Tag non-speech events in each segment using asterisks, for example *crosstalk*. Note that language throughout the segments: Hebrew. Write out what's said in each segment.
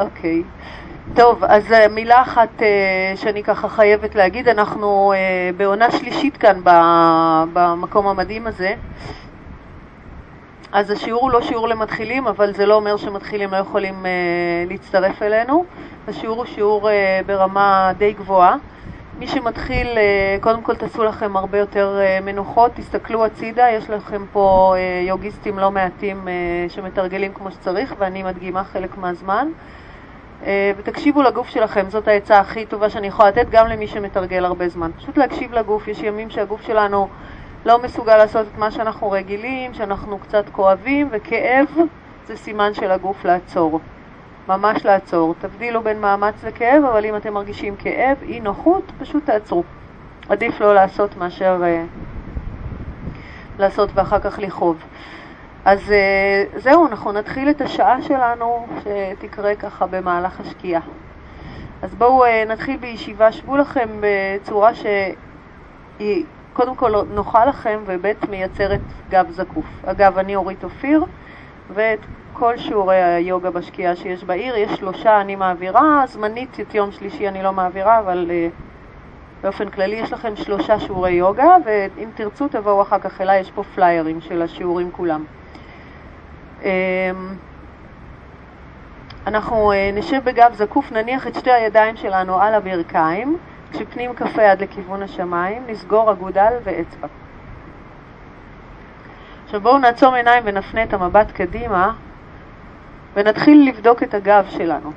אוקיי. טוב, אז אה, מילה אחת אה, שאני ככה חייבת להגיד, אנחנו אה, בעונה שלישית כאן במקום המדהים הזה. אז השיעור הוא לא שיעור למתחילים, אבל זה לא אומר שמתחילים לא יכולים להצטרף אלינו. השיעור הוא שיעור ברמה די גבוהה. מי שמתחיל, קודם כל תעשו לכם הרבה יותר מנוחות, תסתכלו הצידה, יש לכם פה יוגיסטים לא מעטים שמתרגלים כמו שצריך, ואני מדגימה חלק מהזמן. אה, ותקשיבו לגוף שלכם, זאת העצה הכי טובה שאני יכולה לתת גם למי שמתרגל הרבה זמן. פשוט להקשיב לגוף, יש ימים שהגוף שלנו לא מסוגל לעשות את מה שאנחנו רגילים, שאנחנו קצת כואבים, וכאב זה סימן של הגוף לעצור. ממש לעצור. תבדילו בין מאמץ לכאב, אבל אם אתם מרגישים כאב, אי נוחות, פשוט תעצרו. עדיף לא לעשות מאשר uh, לעשות ואחר כך לכאוב. אז אה, זהו, אנחנו נתחיל את השעה שלנו שתקרה ככה במהלך השקיעה. אז בואו אה, נתחיל בישיבה, שבו לכם בצורה שהיא קודם כל נוחה לכם וב' מייצרת גב זקוף. אגב, אני אורית אופיר, ואת כל שיעורי היוגה בשקיעה שיש בעיר, יש שלושה אני מעבירה, זמנית את יום שלישי אני לא מעבירה, אבל uh, באופן כללי יש לכם שלושה שיעורי יוגה, ואם תרצו תבואו אחר כך אליי, יש פה פליירים של השיעורים כולם. אמ, אנחנו אה, נשב בגב זקוף, נניח את שתי הידיים שלנו על הברכיים, כשפנים כפה יד לכיוון השמיים, נסגור אגודל ואצבע. עכשיו בואו נעצום עיניים ונפנה את המבט קדימה ונתחיל לבדוק את הגב שלנו.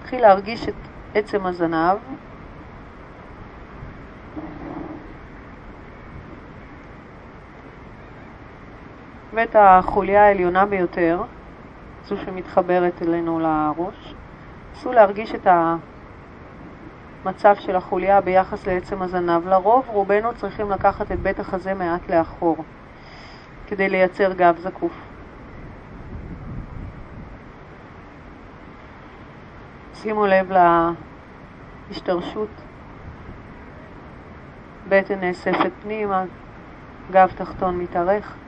נתחיל להרגיש את עצם הזנב. ואת החוליה העליונה ביותר, זו שמתחברת אלינו לראש. נסו להרגיש את המצב של החוליה ביחס לעצם הזנב. לרוב רובנו צריכים לקחת את בית החזה מעט לאחור כדי לייצר גב זקוף. שימו לב להשתרשות, בטן נאספת פנימה, גב תחתון מתארך.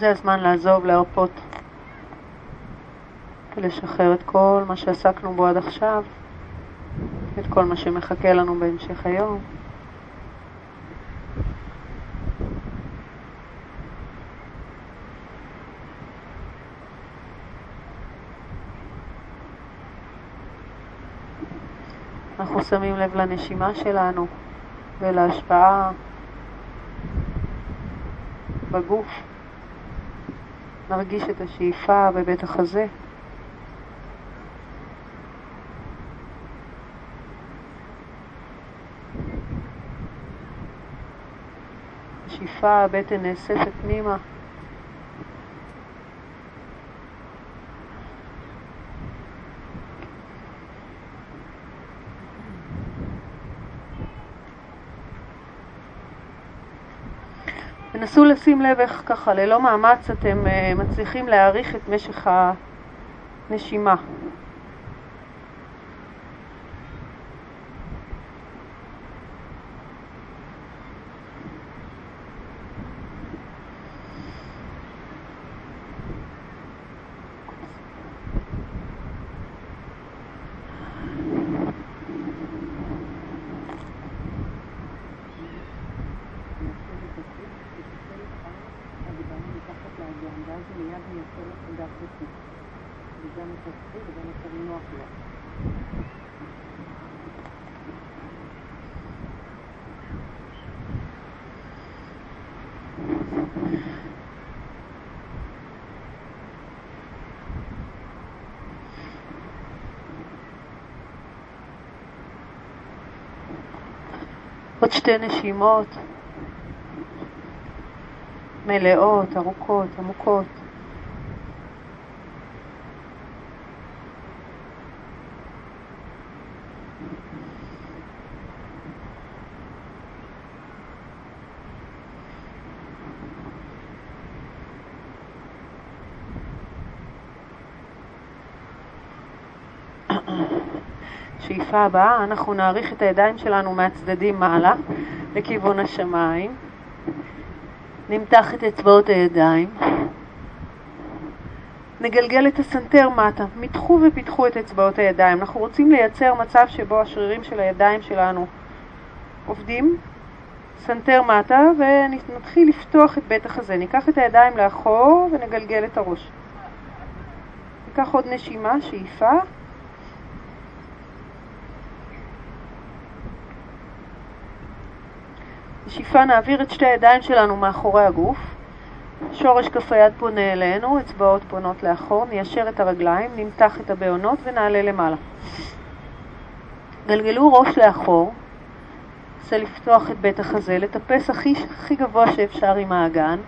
זה הזמן לעזוב, להרפות ולשחרר את כל מה שעסקנו בו עד עכשיו, את כל מה שמחכה לנו בהמשך היום. אנחנו שמים לב לנשימה שלנו ולהשפעה בגוף. נרגיש את השאיפה בבית החזה. השאיפה, הבטן נאספת פנימה. תנסו לשים לב איך ככה, ללא מאמץ אתם uh, מצליחים להאריך את משך הנשימה. עוד שתי נשימות מלאות, ארוכות, עמוקות. שאיפה הבאה, אנחנו נאריך את הידיים שלנו מהצדדים מעלה לכיוון השמיים. נמתח את אצבעות הידיים. נגלגל את הסנטר מטה, מתחו ופתחו את אצבעות הידיים. אנחנו רוצים לייצר מצב שבו השרירים של הידיים שלנו עובדים, סנטר מטה, ונתחיל לפתוח את בית החזה. ניקח את הידיים לאחור ונגלגל את הראש. ניקח עוד נשימה, שאיפה. בשאיפה נעביר את שתי הידיים שלנו מאחורי הגוף. שורש כף היד פונה אלינו, אצבעות פונות לאחור, ניישר את הרגליים, נמתח את הבעונות ונעלה למעלה. גלגלו ראש לאחור, ננסה לפתוח את בית החזה, לטפס הכי, הכי גבוה שאפשר עם האגן,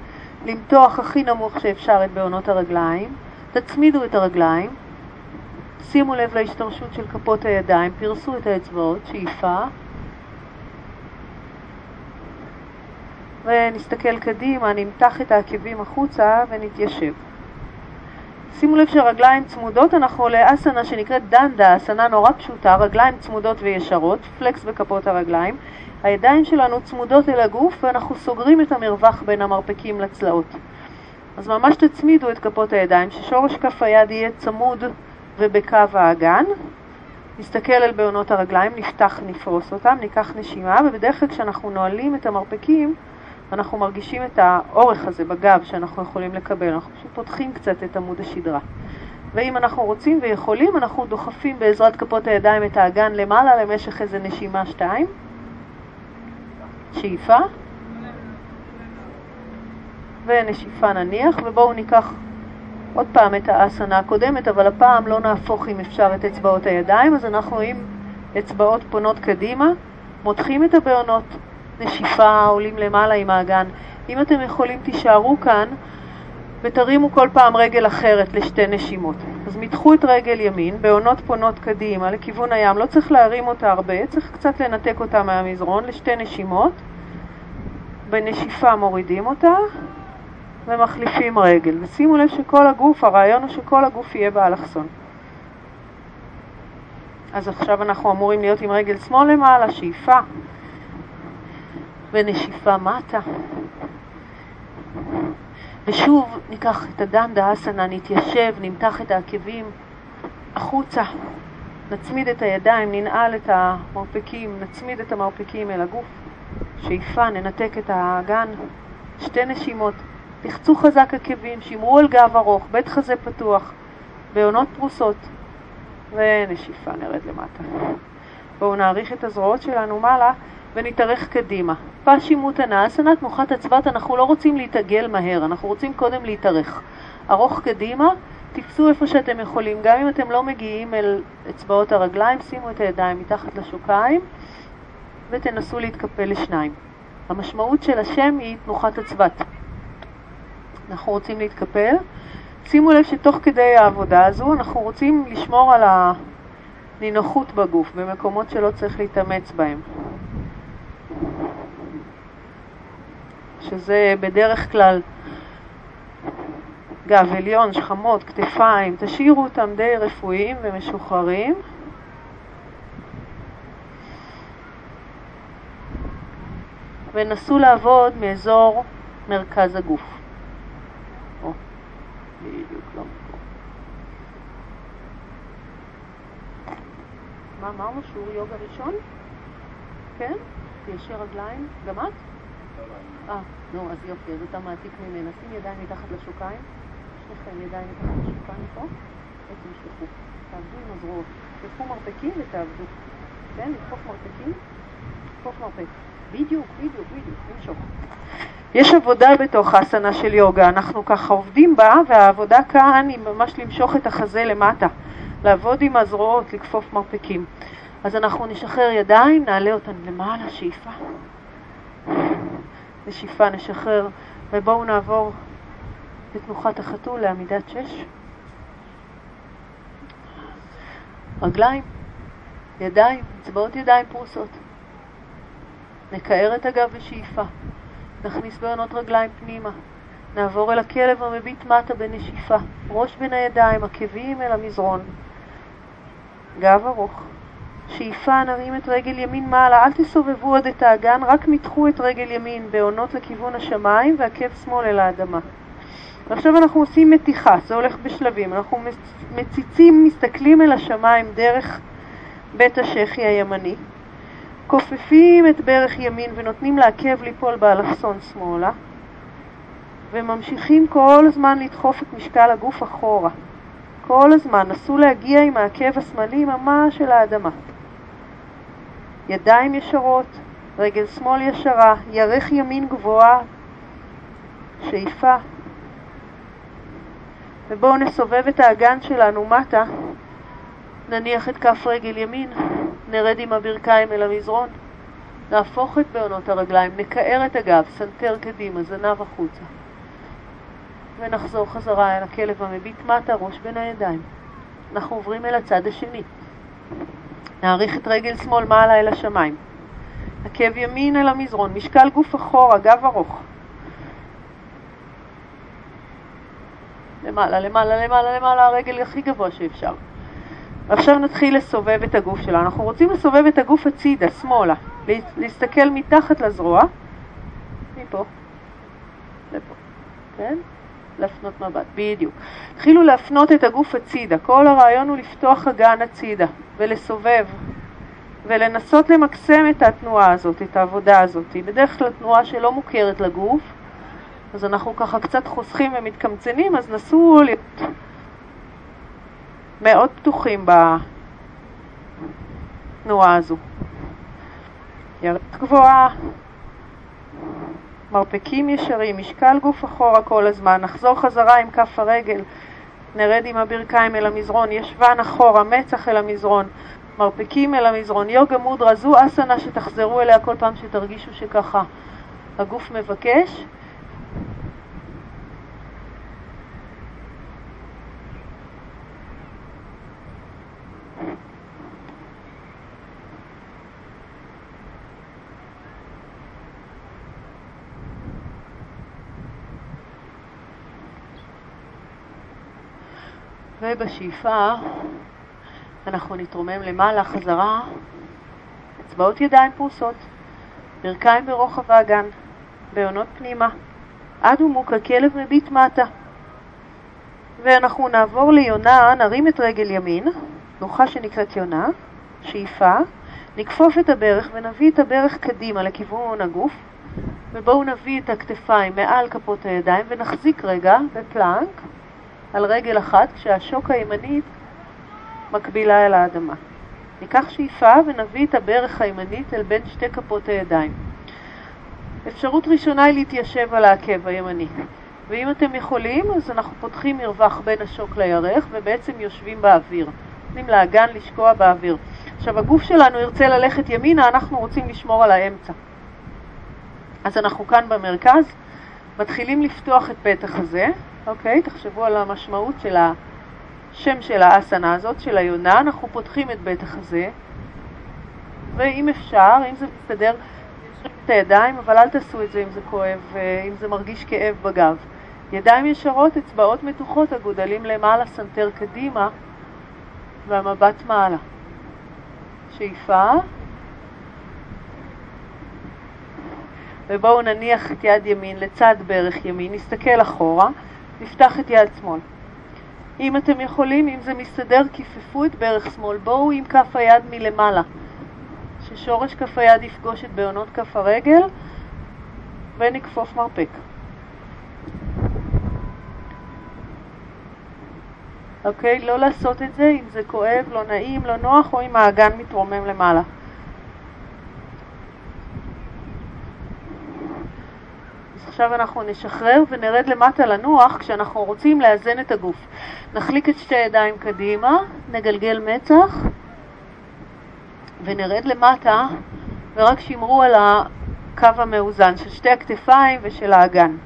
למתוח הכי נמוך שאפשר את בעונות הרגליים, תצמידו את הרגליים, שימו לב להשתרשות של כפות הידיים, פרסו את האצבעות, שאיפה, ונסתכל קדימה, נמתח את העקבים החוצה ונתיישב. שימו לב שהרגליים צמודות, אנחנו לאסנה שנקראת דנדה, אסנה נורא פשוטה, רגליים צמודות וישרות, פלקס בכפות הרגליים. הידיים שלנו צמודות אל הגוף ואנחנו סוגרים את המרווח בין המרפקים לצלעות. אז ממש תצמידו את כפות הידיים, ששורש כף היד יהיה צמוד ובקו האגן. נסתכל על בעונות הרגליים, נפתח, נפרוס אותם, ניקח נשימה, ובדרך כלל כשאנחנו נועלים את המרפקים, אנחנו מרגישים את האורך הזה בגב שאנחנו יכולים לקבל, אנחנו פשוט פותחים קצת את עמוד השדרה. ואם אנחנו רוצים ויכולים, אנחנו דוחפים בעזרת כפות הידיים את האגן למעלה למשך איזה נשימה שתיים. שאיפה. ונשיפה נניח, ובואו ניקח עוד פעם את האסנה הקודמת, אבל הפעם לא נהפוך אם אפשר את אצבעות הידיים, אז אנחנו עם אצבעות פונות קדימה, מותחים את הבעונות, נשיפה, עולים למעלה עם האגן. אם אתם יכולים, תישארו כאן ותרימו כל פעם רגל אחרת לשתי נשימות. אז מתחו את רגל ימין, בעונות פונות קדימה לכיוון הים, לא צריך להרים אותה הרבה, צריך קצת לנתק אותה מהמזרון לשתי נשימות. בנשיפה מורידים אותה ומחליפים רגל. ושימו לב שכל הגוף, הרעיון הוא שכל הגוף יהיה באלכסון. אז עכשיו אנחנו אמורים להיות עם רגל שמאל למעלה, שאיפה, ונשיפה מטה. ושוב ניקח את הדנדה אסנה, נתיישב, נמתח את העקבים החוצה, נצמיד את הידיים, ננעל את המרפקים, נצמיד את המרפקים אל הגוף. שאיפה, ננתק את האגן, שתי נשימות, תחצו חזק עקבים, שמרו על גב ארוך, בית חזה פתוח, בעונות פרוסות, ונשיפה, נרד למטה. בואו נעריך את הזרועות שלנו מעלה ונתארך קדימה. פשימותנה, אסנת תנוחת עצבת, אנחנו לא רוצים להתעגל מהר, אנחנו רוצים קודם להתארך. ארוך קדימה, תפסו איפה שאתם יכולים, גם אם אתם לא מגיעים אל אצבעות הרגליים, שימו את הידיים מתחת לשוקיים ותנסו להתקפל לשניים. המשמעות של השם היא תנוחת עצבת. אנחנו רוצים להתקפל. שימו לב שתוך כדי העבודה הזו אנחנו רוצים לשמור על הנינוחות בגוף, במקומות שלא צריך להתאמץ בהם. שזה בדרך כלל גב עליון, שכמות, כתפיים, תשאירו אותם די רפואיים ומשוחררים. ונסו לעבוד מאזור מרכז הגוף. לא. מה אמרנו? שיעור יוגה ראשון? כן? תיישר רגליים. גם את? אה, נו, אז יופי, אז אתה מעתיק ממנה. שים ידיים מתחת לשוקיים, שניכם ידיים מתחת לשוקיים פה, ותמשכו. תעבדו עם הזרועות. תקחו מרפקים ותעבדו. כן, לדחוף מרפקים, לדחוף מרפק. בדיוק, בדיוק, בדיוק, למשוך. יש עבודה בתוך האסנה של יוגה, אנחנו ככה עובדים בה, והעבודה כאן היא ממש למשוך את החזה למטה, לעבוד עם הזרועות, לכפוף מרפקים. אז אנחנו נשחרר ידיים, נעלה אותן למעלה, שאיפה. נשיפה, נשחרר, ובואו נעבור לתנוחת החתול לעמידת שש. רגליים, ידיים, אצבעות ידיים פרוסות. נקער את הגב בשאיפה. נכניס בעונות רגליים פנימה. נעבור אל הכלב המביט מטה בנשיפה. ראש בין הידיים, עקבים אל המזרון. גב ארוך. שאיפה, נרים את רגל ימין מעלה, אל תסובבו עוד את האגן, רק מתחו את רגל ימין בעונות לכיוון השמיים ועקב שמאל אל האדמה. ועכשיו אנחנו עושים מתיחה, זה הולך בשלבים. אנחנו מציצים, מסתכלים אל השמיים דרך בית השחי הימני, כופפים את ברך ימין ונותנים לעקב ליפול באלכסון שמאלה, וממשיכים כל הזמן לדחוף את משקל הגוף אחורה. כל הזמן נסו להגיע עם העקב השמאלי ממש אל האדמה. ידיים ישרות, רגל שמאל ישרה, ירך ימין גבוהה, שאיפה. ובואו נסובב את האגן שלנו מטה, נניח את כף רגל ימין, נרד עם הברכיים אל המזרון, נהפוך את בהונות הרגליים, נקער את הגב, סנטר קדימה, זנב החוצה. ונחזור חזרה אל הכלב המביט מטה, ראש בין הידיים. אנחנו עוברים אל הצד השני. נאריך את רגל שמאל מעלה אל השמיים. עקב ימין אל המזרון, משקל גוף אחורה, גב ארוך. למעלה, למעלה, למעלה, למעלה, הרגל הכי גבוה שאפשר. ועכשיו נתחיל לסובב את הגוף שלנו. אנחנו רוצים לסובב את הגוף הצידה, שמאלה. להסתכל מתחת לזרוע, מפה לפה, כן? להפנות מבט, בדיוק. התחילו להפנות את הגוף הצידה. כל הרעיון הוא לפתוח אגן הצידה ולסובב ולנסות למקסם את התנועה הזאת, את העבודה הזאת. בדרך כלל תנועה שלא מוכרת לגוף, אז אנחנו ככה קצת חוסכים ומתקמצנים, אז נסו להיות מאוד פתוחים בתנועה הזו. ירד גבוהה, מרפקים ישרים, משקל גוף אחורה כל הזמן, נחזור חזרה עם כף הרגל, נרד עם הברכיים אל המזרון, ישבן אחורה, מצח אל המזרון, מרפקים אל המזרון, יוגה מודרה, זו אסנה שתחזרו אליה כל פעם שתרגישו שככה הגוף מבקש. ובשאיפה אנחנו נתרומם למעלה חזרה, אצבעות ידיים פרוסות, ברכיים ברוחב האגן, בעונות פנימה, עד ומוק הכלב מביט מטה. ואנחנו נעבור ליונה, נרים את רגל ימין, תנוחה שנקראת יונה, שאיפה, נכפוף את הברך ונביא את הברך קדימה לכיוון הגוף, ובואו נביא את הכתפיים מעל כפות הידיים ונחזיק רגע בפלנק. על רגל אחת כשהשוק הימנית מקבילה אל האדמה. ניקח שאיפה ונביא את הברך הימנית אל בין שתי כפות הידיים. אפשרות ראשונה היא להתיישב על העקב הימני. ואם אתם יכולים, אז אנחנו פותחים מרווח בין השוק לירך ובעצם יושבים באוויר. נותנים לאגן לשקוע באוויר. עכשיו, הגוף שלנו ירצה ללכת ימינה, אנחנו רוצים לשמור על האמצע. אז אנחנו כאן במרכז, מתחילים לפתוח את בית החזה, אוקיי? תחשבו על המשמעות של השם של האסנה הזאת, של היונה. אנחנו פותחים את בית החזה, ואם אפשר, אם זה מסתדר, את הידיים, אבל אל תעשו את זה אם זה כואב, אה, אם זה מרגיש כאב בגב. ידיים ישרות, אצבעות מתוחות, האגודלים למעלה, סנטר קדימה, והמבט מעלה. שאיפה. ובואו נניח את יד ימין לצד ברך ימין, נסתכל אחורה. נפתח את יד שמאל. אם אתם יכולים, אם זה מסתדר, כיפפו את ברך שמאל. בואו עם כף היד מלמעלה, ששורש כף היד יפגוש את בעונות כף הרגל, ונכפוף מרפק. אוקיי? לא לעשות את זה אם זה כואב, לא נעים, לא נוח, או אם האגן מתרומם למעלה. עכשיו אנחנו נשחרר ונרד למטה לנוח כשאנחנו רוצים לאזן את הגוף. נחליק את שתי הידיים קדימה, נגלגל מצח, ונרד למטה ורק שמרו על הקו המאוזן של שתי הכתפיים ושל האגן.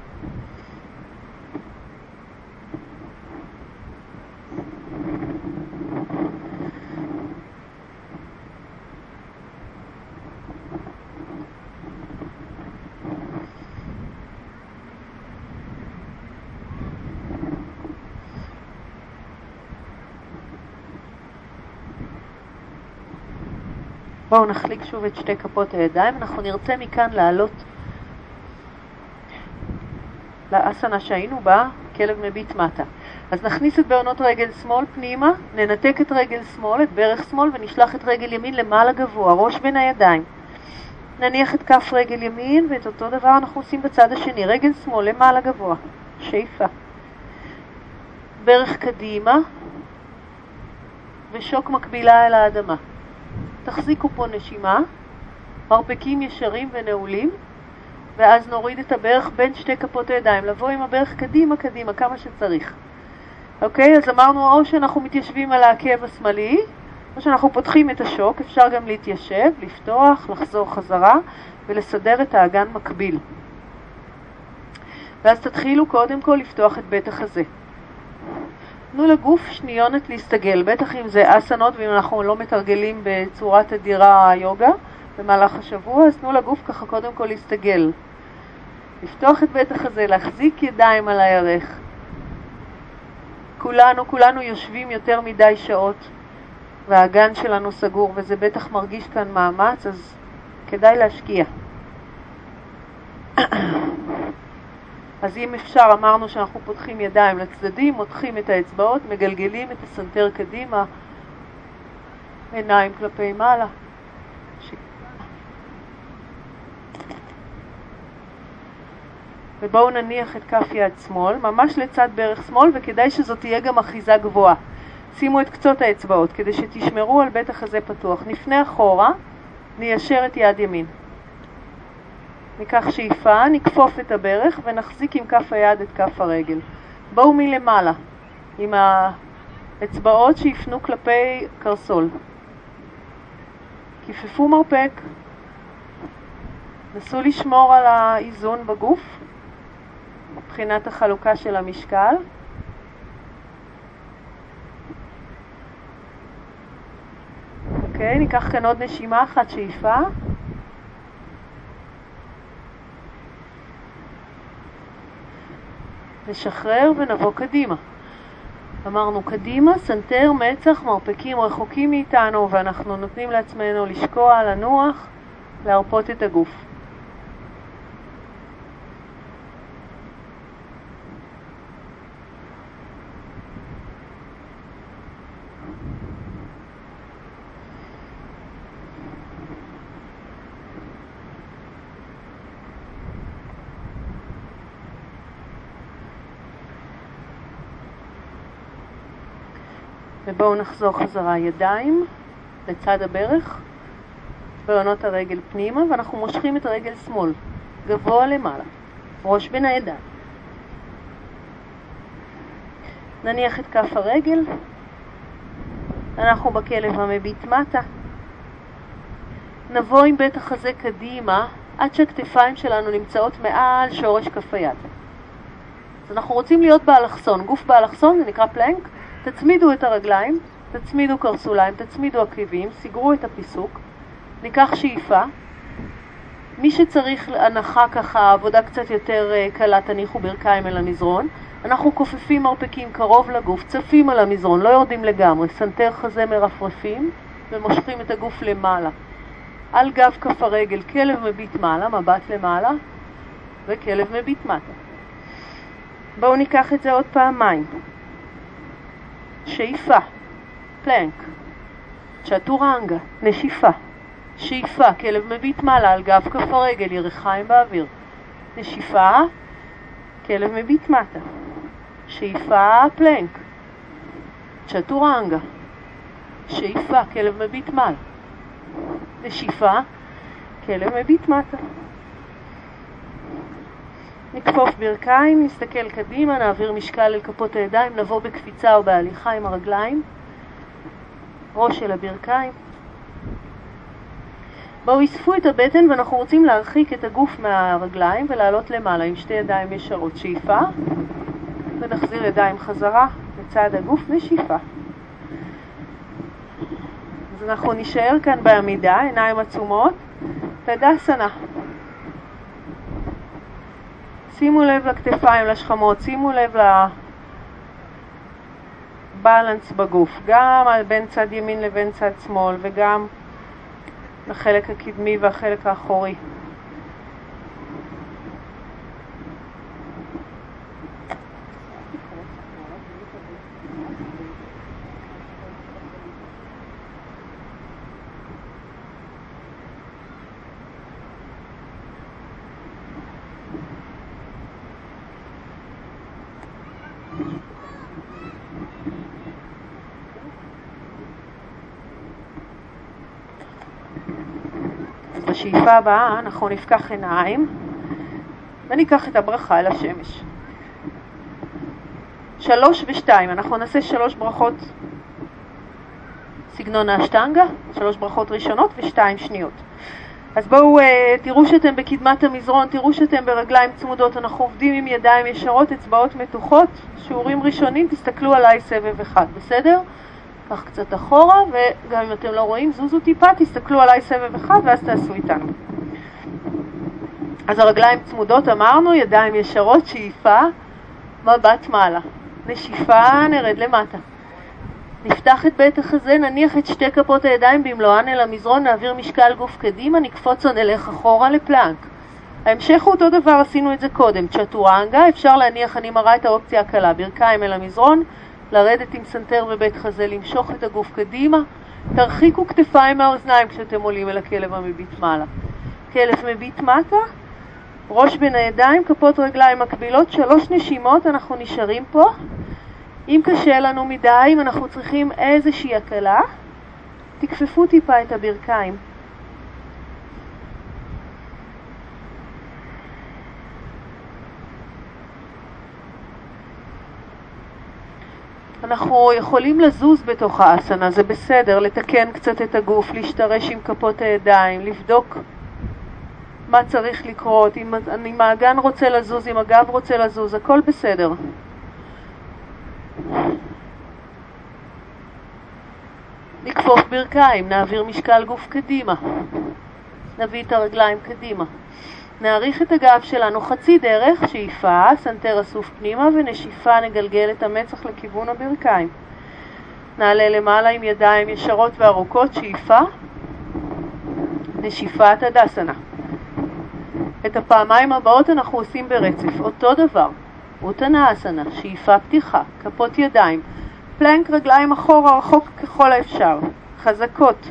בואו נחליק שוב את שתי כפות הידיים, אנחנו נרצה מכאן לעלות לאסנה שהיינו בה, כלב מביט מטה. אז נכניס את בעונות רגל שמאל פנימה, ננתק את רגל שמאל, את ברך שמאל, ונשלח את רגל ימין למעלה גבוה, ראש בין הידיים. נניח את כף רגל ימין, ואת אותו דבר אנחנו עושים בצד השני, רגל שמאל למעלה גבוה, שאיפה. ברך קדימה, ושוק מקבילה אל האדמה. תחזיקו פה נשימה, מרפקים ישרים ונעולים, ואז נוריד את הברך בין שתי כפות הידיים, לבוא עם הברך קדימה קדימה כמה שצריך. אוקיי? אז אמרנו או שאנחנו מתיישבים על העקב השמאלי, או שאנחנו פותחים את השוק, אפשר גם להתיישב, לפתוח, לחזור חזרה ולסדר את האגן מקביל. ואז תתחילו קודם כל לפתוח את בית החזה. תנו לגוף שניונת להסתגל, בטח אם זה אסנות ואם אנחנו לא מתרגלים בצורה תדירה יוגה במהלך השבוע, אז תנו לגוף ככה קודם כל להסתגל. לפתוח את בית החזה, להחזיק ידיים על הירך. כולנו, כולנו יושבים יותר מדי שעות והאגן שלנו סגור וזה בטח מרגיש כאן מאמץ, אז כדאי להשקיע. אז אם אפשר, אמרנו שאנחנו פותחים ידיים לצדדים, מותחים את האצבעות, מגלגלים את הסנטר קדימה, עיניים כלפי מעלה. ובואו נניח את כף יד שמאל, ממש לצד ברך שמאל, וכדאי שזאת תהיה גם אחיזה גבוהה. שימו את קצות האצבעות כדי שתשמרו על בית החזה פתוח. נפנה אחורה, ניישר את יד ימין. ניקח שאיפה, נכפוף את הברך ונחזיק עם כף היד את כף הרגל. בואו מלמעלה, עם האצבעות שיפנו כלפי קרסול. כיפפו מרפק, נסו לשמור על האיזון בגוף מבחינת החלוקה של המשקל. אוקיי, ניקח כאן עוד נשימה אחת, שאיפה. נשחרר ונבוא קדימה. אמרנו קדימה, סנטר, מצח, מרפקים רחוקים מאיתנו ואנחנו נותנים לעצמנו לשקוע, לנוח, להרפות את הגוף. ובואו נחזור חזרה ידיים לצד הברך, בעונות הרגל פנימה, ואנחנו מושכים את הרגל שמאל, גבוה למעלה, ראש בין הידיים. נניח את כף הרגל, אנחנו בכלב המביט מטה. נבוא עם בית החזה קדימה עד שהכתפיים שלנו נמצאות מעל שורש כף היד. אז אנחנו רוצים להיות באלכסון, גוף באלכסון זה נקרא פלנק, תצמידו את הרגליים, תצמידו קרסוליים, תצמידו עקבים, סגרו את הפיסוק, ניקח שאיפה. מי שצריך הנחה ככה, עבודה קצת יותר אה, קלה, תניחו ברכיים אל המזרון. אנחנו כופפים מרפקים קרוב לגוף, צפים על המזרון, לא יורדים לגמרי, סנטר חזה מרפרפים ומושכים את הגוף למעלה. על גב כף הרגל, כלב מביט מעלה, מבט למעלה, וכלב מביט מטה. בואו ניקח את זה עוד פעמיים. שאיפה, פלנק, צ'טורנגה, נשיפה, שאיפה, כלב מביט מעלה על גב כף הרגל, ירחיים באוויר, נשיפה, כלב מביט מטה, שאיפה, פלנק, צ'טורנגה, שאיפה, כלב מביט מעלה, נשיפה, כלב מביט מטה. נכפוף ברכיים, נסתכל קדימה, נעביר משקל אל כפות הידיים, נבוא בקפיצה או בהליכה עם הרגליים, ראש של הברכיים, בואו אספו את הבטן ואנחנו רוצים להרחיק את הגוף מהרגליים ולעלות למעלה עם שתי ידיים ישרות. שאיפה, ונחזיר ידיים חזרה לצד הגוף, ושאיפה. אז אנחנו נשאר כאן בעמידה, עיניים עצומות, תדסנה. שימו לב לכתפיים, לשכמות, שימו לב לבלנס בגוף, גם בין צד ימין לבין צד שמאל וגם לחלק הקדמי והחלק האחורי. בשאיפה הבאה אנחנו נפקח עיניים וניקח את הברכה אל השמש. שלוש ושתיים, אנחנו נעשה שלוש ברכות סגנון האשטנגה, שלוש ברכות ראשונות ושתיים שניות. אז בואו uh, תראו שאתם בקדמת המזרון, תראו שאתם ברגליים צמודות, אנחנו עובדים עם ידיים ישרות, אצבעות מתוחות, שיעורים ראשונים, תסתכלו עליי סבב אחד, בסדר? קח קצת אחורה, וגם אם אתם לא רואים, זוזו טיפה, תסתכלו עליי סבב אחד ואז תעשו איתנו. אז הרגליים צמודות אמרנו, ידיים ישרות, שאיפה, מבט מעלה. נשיפה, נרד למטה. נפתח את בית החזה, נניח את שתי כפות הידיים במלואן אל המזרון, נעביר משקל גוף קדימה, נקפוץ או נלך אחורה לפלנק. ההמשך הוא אותו דבר, עשינו את זה קודם. צ'טורנגה, אפשר להניח, אני מראה את האופציה הקלה, ברכיים אל המזרון, לרדת עם סנטר ובית חזה, למשוך את הגוף קדימה, תרחיקו כתפיים מהאוזניים כשאתם עולים אל הכלב המביט מעלה. כלב מביט מטה, ראש בין הידיים, כפות רגליים מקבילות, שלוש נשימות, אנחנו נשארים פה. אם קשה לנו מדי, אם אנחנו צריכים איזושהי הקלה, תכפפו טיפה את הברכיים. אנחנו יכולים לזוז בתוך האסנה, זה בסדר, לתקן קצת את הגוף, להשתרש עם כפות הידיים, לבדוק מה צריך לקרות, אם, אם האגן רוצה לזוז, אם הגב רוצה לזוז, הכל בסדר. נכפוף ברכיים, נעביר משקל גוף קדימה, נביא את הרגליים קדימה. נאריך את הגב שלנו חצי דרך, שאיפה, סנטר אסוף פנימה, ונשיפה נגלגל את המצח לכיוון הברכיים. נעלה למעלה עם ידיים ישרות וארוכות, שאיפה, נשיפה תדסנה. את הפעמיים הבאות אנחנו עושים ברצף, אותו דבר. אותנה אסנה, שאיפה פתיחה, כפות ידיים, פלנק רגליים אחורה רחוק ככל האפשר, חזקות.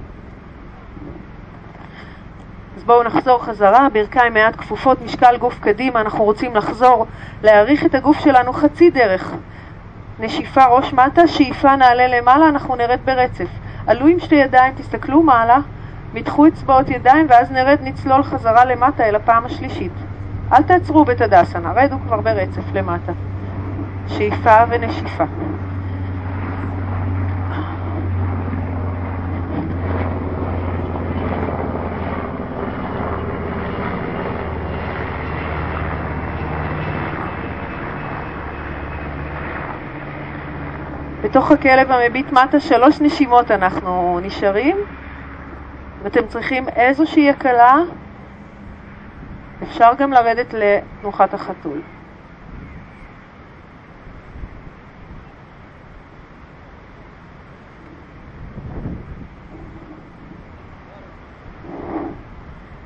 אז בואו נחזור חזרה, ברכיים מעט כפופות, משקל גוף קדימה, אנחנו רוצים לחזור, להעריך את הגוף שלנו חצי דרך. נשיפה ראש מטה, שאיפה נעלה למעלה, אנחנו נרד ברצף. עלו עם שתי ידיים, תסתכלו מעלה, מתחו אצבעות ידיים ואז נרד נצלול חזרה למטה אל הפעם השלישית. אל תעצרו בתדסנה, רדו כבר ברצף למטה. שאיפה ונשיפה. בתוך הכלב המביט מטה שלוש נשימות אנחנו נשארים ואתם צריכים איזושהי הקלה, אפשר גם לרדת לתנוחת החתול.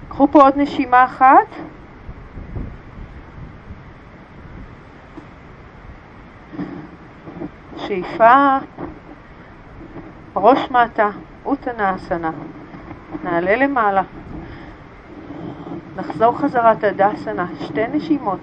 קחו פה עוד נשימה אחת. שאיפה, ראש מטה, אוטנה אסנה. נעלה למעלה. נחזור חזרה תדסנה, שתי נשימות.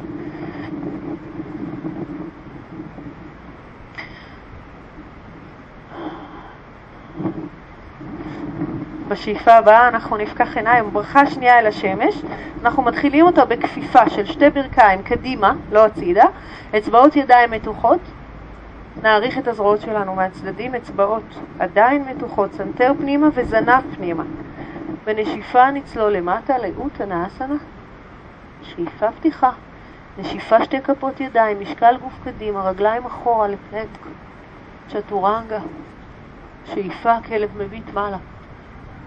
בשאיפה הבאה אנחנו נפקח עיניים, ברכה שנייה אל השמש, אנחנו מתחילים אותה בכפיפה של שתי ברכיים קדימה, לא הצידה, אצבעות ידיים מתוחות, נאריך את הזרועות שלנו מהצדדים, אצבעות עדיין מתוחות, סנטר פנימה וזנב פנימה. בנשיפה נצלול למטה לאוטנאסנה, שאיפה פתיחה, נשיפה שתי כפות ידיים, משקל גוף קדימה, רגליים אחורה לפני צ'טורנגה, שאיפה כלב מביט מעלה.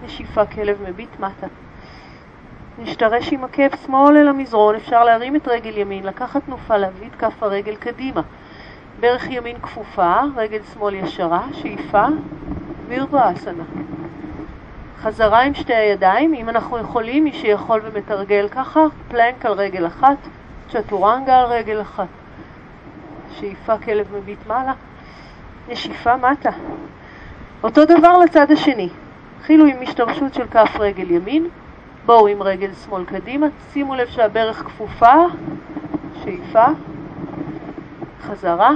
נשיפה כלב מביט מטה. נשתרש עם עקב שמאל אל המזרון, אפשר להרים את רגל ימין, לקחת תנופה, להביא את כף הרגל קדימה. ברך ימין כפופה, רגל שמאל ישרה, שאיפה, וירבאסנה. חזרה עם שתי הידיים, אם אנחנו יכולים, מי שיכול ומתרגל ככה, פלנק על רגל אחת, צ'טורנגה על רגל אחת. שאיפה כלב מביט מעלה, נשיפה מטה. אותו דבר לצד השני. התחילו עם השתרשות של כף רגל ימין, בואו עם רגל שמאל קדימה, שימו לב שהברך כפופה, שאיפה, חזרה.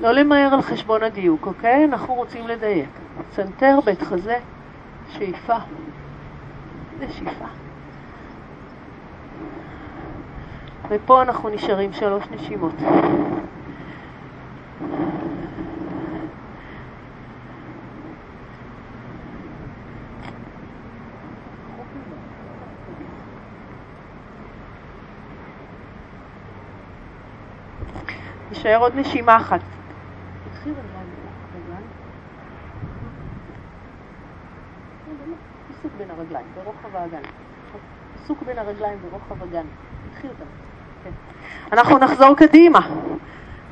לא למהר על חשבון הדיוק, אוקיי? אנחנו רוצים לדייק. צנתר, בית חזה, שאיפה, נשיפה. ופה אנחנו נשארים שלוש נשימות. נשאר עוד נשימה אחת. עיסוק בין הרגליים, ברוחב האגן. עיסוק בין הרגליים ברוחב הגן. אותם. כן. אנחנו נחזור קדימה.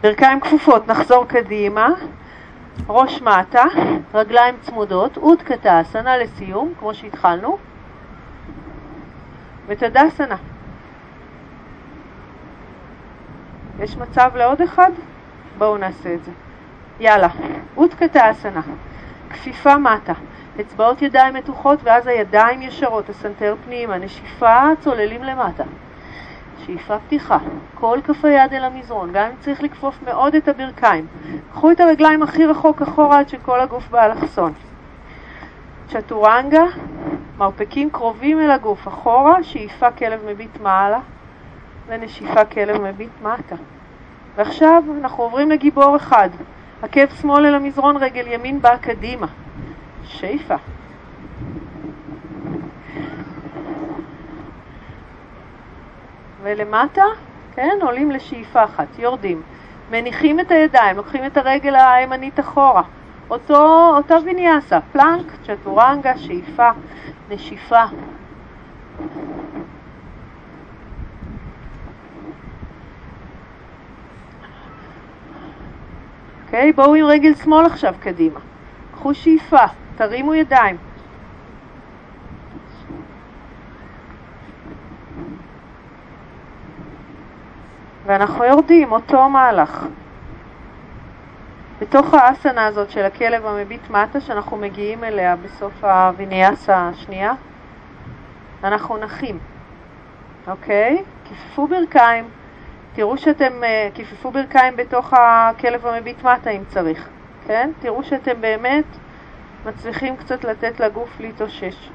ברכיים כפופות, נחזור קדימה. ראש מטה, רגליים צמודות, אודקתה, אסנה לסיום, כמו שהתחלנו. ותדסנה. יש מצב לעוד אחד? בואו נעשה את זה. יאללה, אותקתה אסנה, כפיפה מטה, אצבעות ידיים מתוחות ואז הידיים ישרות, הסנטר פנימה, נשיפה, צוללים למטה. שאיפה פתיחה, כל כף היד אל המזרון, גם אם צריך לכפוף מאוד את הברכיים. קחו את הרגליים הכי רחוק אחורה עד שכל הגוף באלכסון. צ'טורנגה, מרפקים קרובים אל הגוף, אחורה, שאיפה כלב מביט מעלה, ונשיפה כלב מביט מטה. ועכשיו אנחנו עוברים לגיבור אחד. עקב שמאל אל המזרון, רגל ימין באה קדימה. שאיפה. ולמטה, כן, עולים לשאיפה אחת, יורדים. מניחים את הידיים, לוקחים את הרגל הימנית אחורה. אותו, אותה ויניאסה, פלנק, צ'טורנגה, שאיפה, נשיפה. אוקיי? בואו עם רגל שמאל עכשיו קדימה. קחו שאיפה, תרימו ידיים. ואנחנו יורדים, אותו מהלך. בתוך האסנה הזאת של הכלב המביט מטה, שאנחנו מגיעים אליה בסוף הוויניאסה השנייה, אנחנו נחים, אוקיי? כיפפו ברכיים, תראו שאתם, uh, כיפפו ברכיים בתוך הכלב המביט מטה אם צריך, כן? תראו שאתם באמת מצליחים קצת לתת לגוף להתאושש.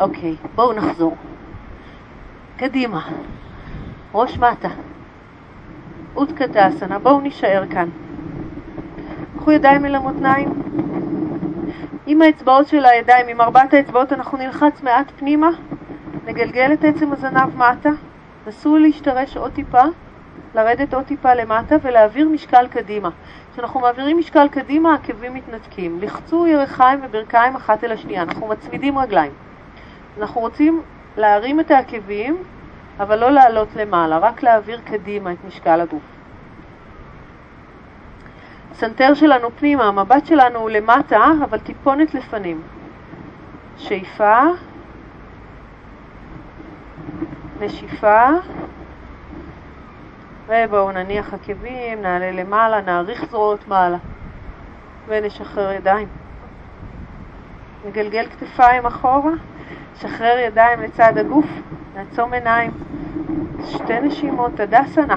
אוקיי, okay, בואו נחזור. קדימה, ראש מטה, אודקתה אסנה, בואו נישאר כאן. קחו ידיים אל המותניים. עם האצבעות של הידיים, עם ארבעת האצבעות, אנחנו נלחץ מעט פנימה, נגלגל את עצם הזנב מטה, נסו להשתרש עוד טיפה, לרדת עוד טיפה למטה ולהעביר משקל קדימה. כשאנחנו מעבירים משקל קדימה, העקבים מתנתקים. לחצו ירחיים וברכיים אחת אל השנייה, אנחנו מצמידים רגליים. אנחנו רוצים להרים את העקבים, אבל לא לעלות למעלה, רק להעביר קדימה את משקל הגוף. הסנטר שלנו פנימה, המבט שלנו הוא למטה, אבל טיפונת לפנים. שאיפה, נשיפה, ובואו נניח עקבים, נעלה למעלה, נאריך זרועות מעלה ונשחרר ידיים. נגלגל כתפיים אחורה, שחרר ידיים לצד הגוף, נעצום עיניים. שתי נשימות, הדסנה.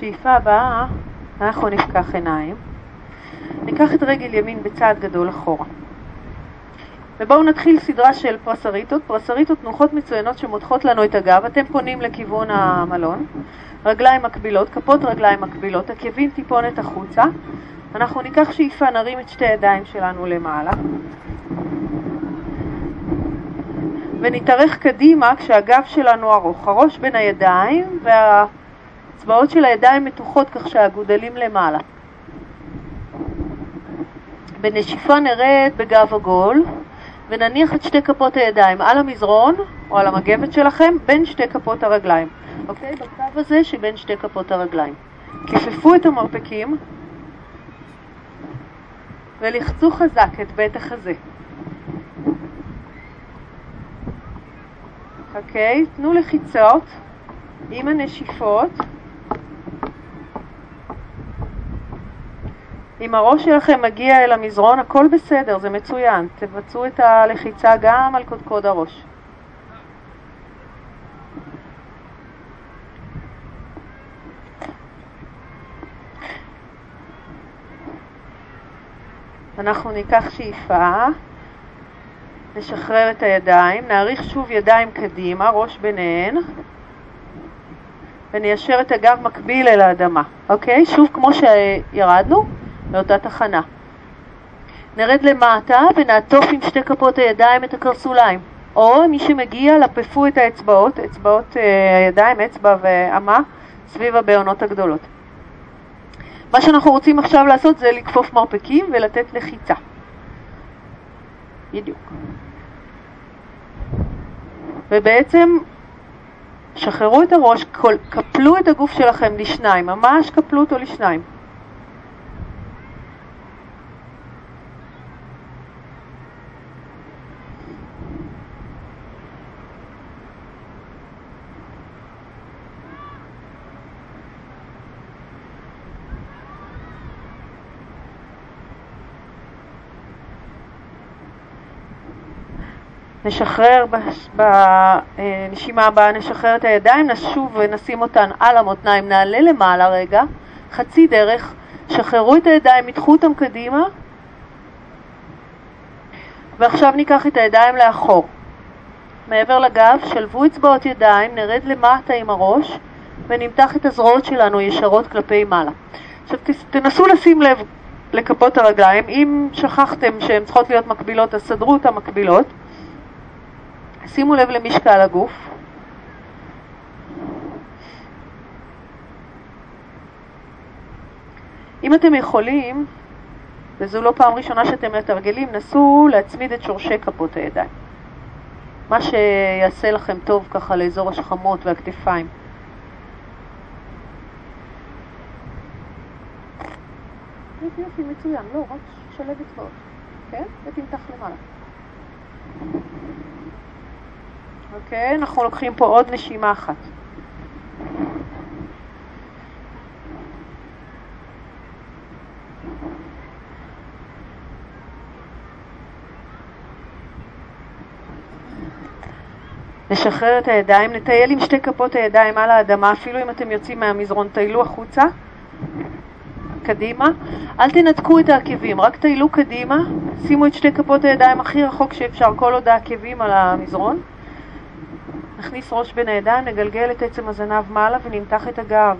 שאיפה הבאה, אנחנו נפקח עיניים. ניקח את רגל ימין בצעד גדול אחורה. ובואו נתחיל סדרה של פרסריטות, פרסריטות תנוחות מצוינות שמותחות לנו את הגב, אתם פונים לכיוון המלון, רגליים מקבילות, כפות רגליים מקבילות, עקבים טיפונת החוצה, אנחנו ניקח שאיפה, נרים את שתי הידיים שלנו למעלה, ונתארך קדימה כשהגב שלנו ארוך, הראש בין הידיים וה... האצבעות של הידיים מתוחות כך שהגודלים למעלה. בנשיפה נרד בגב עגול ונניח את שתי כפות הידיים על המזרון או על המגבת שלכם בין שתי כפות הרגליים. אוקיי? בקו הזה שבין שתי כפות הרגליים. כיפפו את המרפקים ולחצו חזק את בית החזה. אוקיי? תנו לחיצות עם הנשיפות אם הראש שלכם מגיע אל המזרון, הכל בסדר, זה מצוין. תבצעו את הלחיצה גם על קודקוד הראש. אנחנו ניקח שאיפה, נשחרר את הידיים, נאריך שוב ידיים קדימה, ראש ביניהן, וניישר את הגב מקביל אל האדמה, אוקיי? שוב כמו שירדנו, לאותה תחנה. נרד למטה ונעטוף עם שתי כפות הידיים את הקרסוליים. או מי שמגיע, לפפו את האצבעות, אצבעות אה, הידיים, אצבע ואמה, סביב הבעונות הגדולות. מה שאנחנו רוצים עכשיו לעשות זה לכפוף מרפקים ולתת לחיצה. בדיוק. ובעצם שחררו את הראש, קפלו את הגוף שלכם לשניים, ממש קפלו אותו לשניים. נשחרר בנשימה הבאה, נשחרר את הידיים, נשוב ונשים אותן על המותניים, נעלה למעלה רגע, חצי דרך, שחררו את הידיים, ידחו אותם קדימה, ועכשיו ניקח את הידיים לאחור. מעבר לגב, שלבו אצבעות ידיים, נרד למטה עם הראש ונמתח את הזרועות שלנו ישרות כלפי מעלה. עכשיו תנסו לשים לב לכפות הרגליים, אם שכחתם שהן צריכות להיות מקבילות אז סדרו אותן מקבילות. שימו לב למשקל הגוף. אם אתם יכולים, וזו לא פעם ראשונה שאתם מתרגלים, נסו להצמיד את שורשי כפות הידיים. מה שיעשה לכם טוב ככה לאזור השכמות והכתפיים. יופי יופי, מצוין. לא, רק שלב אצבעות, כן? ותמתח למעלה. אוקיי? אנחנו לוקחים פה עוד נשימה אחת. נשחרר את הידיים, נטייל עם שתי כפות הידיים על האדמה, אפילו אם אתם יוצאים מהמזרון, טיילו החוצה, קדימה. אל תנתקו את העקבים, רק טיילו קדימה, שימו את שתי כפות הידיים הכי רחוק שאפשר, כל עוד העקבים על המזרון. נכניס ראש בין הידיים, נגלגל את עצם הזנב מעלה ונמתח את הגב.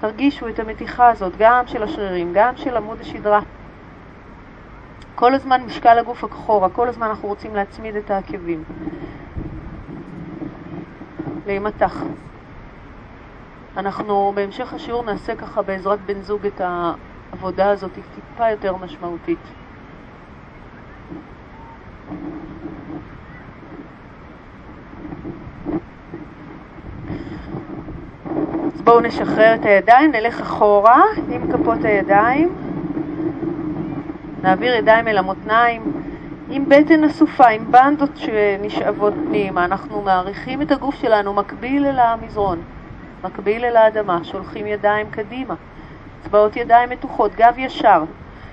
תרגישו את המתיחה הזאת, גם של השרירים, גם של עמוד השדרה. כל הזמן משקל הגוף אחורה, כל הזמן אנחנו רוצים להצמיד את העקבים. להימתח. אנחנו בהמשך השיעור נעשה ככה בעזרת בן זוג את העבודה הזאת טיפה יותר משמעותית. אז בואו נשחרר את הידיים, נלך אחורה עם כפות הידיים, נעביר ידיים אל המותניים, עם בטן אסופה, עם בנדות שנשאבות פנימה, אנחנו מעריכים את הגוף שלנו מקביל אל המזרון, מקביל אל האדמה, שולחים ידיים קדימה, אצבעות ידיים מתוחות, גב ישר,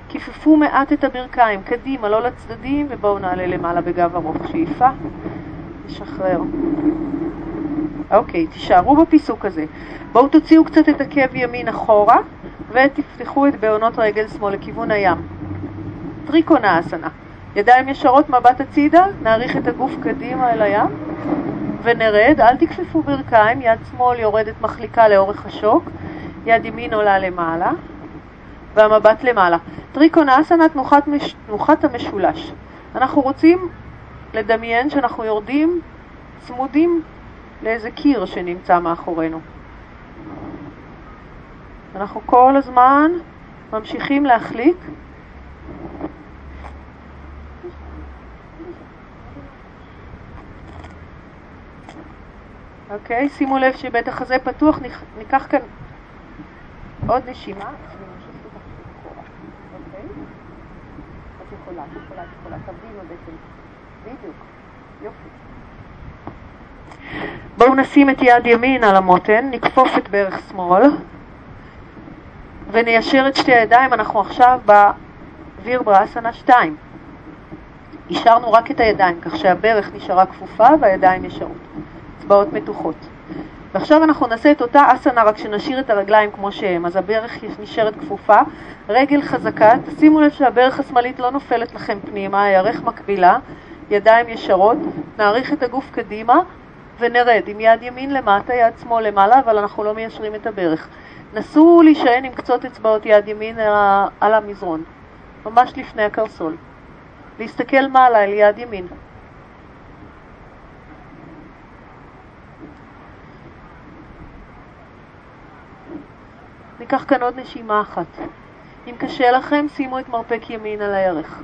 כיפפו מעט את הברכיים, קדימה, לא לצדדים, ובואו נעלה למעלה בגב ארוך, שאיפה, נשחרר. אוקיי, תישארו בפיסוק הזה. בואו תוציאו קצת את עקב ימין אחורה, ותפתחו את בעונות רגל שמאל לכיוון הים. טריקונה אסנה. ידיים ישרות, מבט הצידה, נעריך את הגוף קדימה אל הים, ונרד, אל תכפפו ברכיים, יד שמאל יורדת מחליקה לאורך השוק, יד ימין עולה למעלה, והמבט למעלה. טריקונה אסנה, תנוחת, מש... תנוחת המשולש. אנחנו רוצים לדמיין שאנחנו יורדים צמודים לאיזה קיר שנמצא מאחורינו. אנחנו כל הזמן ממשיכים להחליק אוקיי, שימו לב שבית החזה פתוח, ניקח כאן עוד נשימה. אוקיי? את יכולה, את יכולה, את יכולה, תבינו בעצם. בדיוק. יופי. בואו נשים את יד ימין על המותן, נכפוף את ברך שמאל וניישר את שתי הידיים, אנחנו עכשיו בווירברה אסנה 2. השארנו רק את הידיים, כך שהברך נשארה כפופה והידיים ישרות. אצבעות מתוחות. ועכשיו אנחנו נעשה את אותה אסנה, רק שנשאיר את הרגליים כמו שהם. אז הברך נשארת כפופה, רגל חזקה, תשימו לב שהברך השמאלית לא נופלת לכם פנימה, הירך מקבילה, ידיים ישרות, נעריך את הגוף קדימה ונרד עם יד ימין למטה, יד שמאל למעלה, אבל אנחנו לא מיישרים את הברך. נסו להישען עם קצות אצבעות יד ימין על המזרון, ממש לפני הקרסול. להסתכל מעלה אל יד ימין. ניקח כאן עוד נשימה אחת. אם קשה לכם, שימו את מרפק ימין על הירך.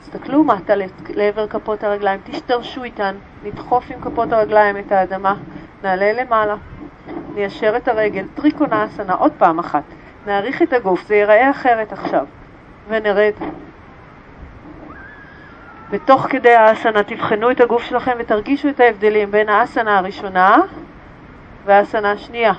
תסתכלו מטה לעבר כפות הרגליים, תשתרשו איתן, נדחוף עם כפות הרגליים את האדמה, נעלה למעלה, ניישר את הרגל, טריקונה אסנה, עוד פעם אחת, נעריך את הגוף, זה ייראה אחרת עכשיו, ונרד. ותוך כדי האסנה תבחנו את הגוף שלכם ותרגישו את ההבדלים בין האסנה הראשונה והאסנה השנייה.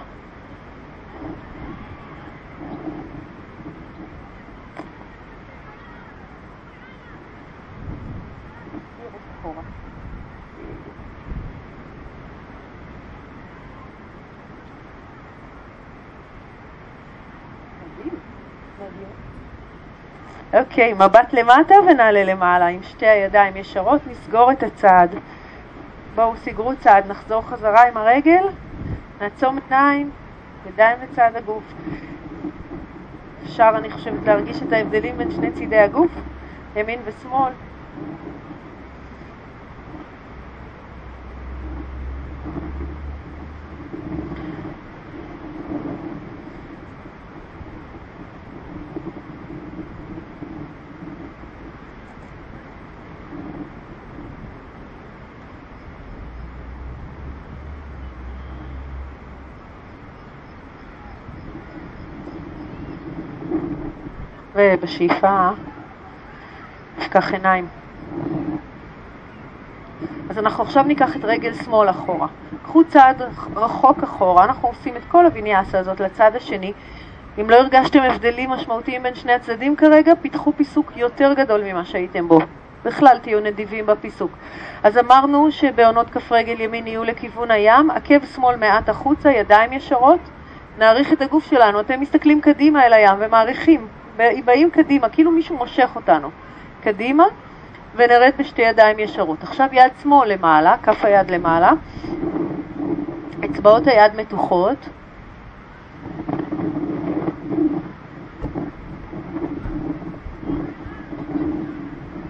אוקיי, מבט למטה ונעלה למעלה עם שתי הידיים ישרות, נסגור את הצעד. בואו סגרו צעד, נחזור חזרה עם הרגל, נעצום עיניים, ידיים לצד הגוף. אפשר, אני חושבת, להרגיש את ההבדלים בין שני צידי הגוף, ימין ושמאל. ובשאיפה נפקח עיניים. אז אנחנו עכשיו ניקח את רגל שמאל אחורה. קחו צעד רחוק אחורה, אנחנו עושים את כל הוויניאסה הזאת לצד השני. אם לא הרגשתם הבדלים משמעותיים בין שני הצדדים כרגע, פיתחו פיסוק יותר גדול ממה שהייתם בו. בכלל תהיו נדיבים בפיסוק. אז אמרנו שבעונות כף רגל ימין יהיו לכיוון הים, עקב שמאל מעט החוצה, ידיים ישרות, נעריך את הגוף שלנו. אתם מסתכלים קדימה אל הים ומעריכים באים קדימה, כאילו מישהו מושך אותנו קדימה, ונרד בשתי ידיים ישרות. עכשיו יד שמאל למעלה, כף היד למעלה, אצבעות היד מתוחות.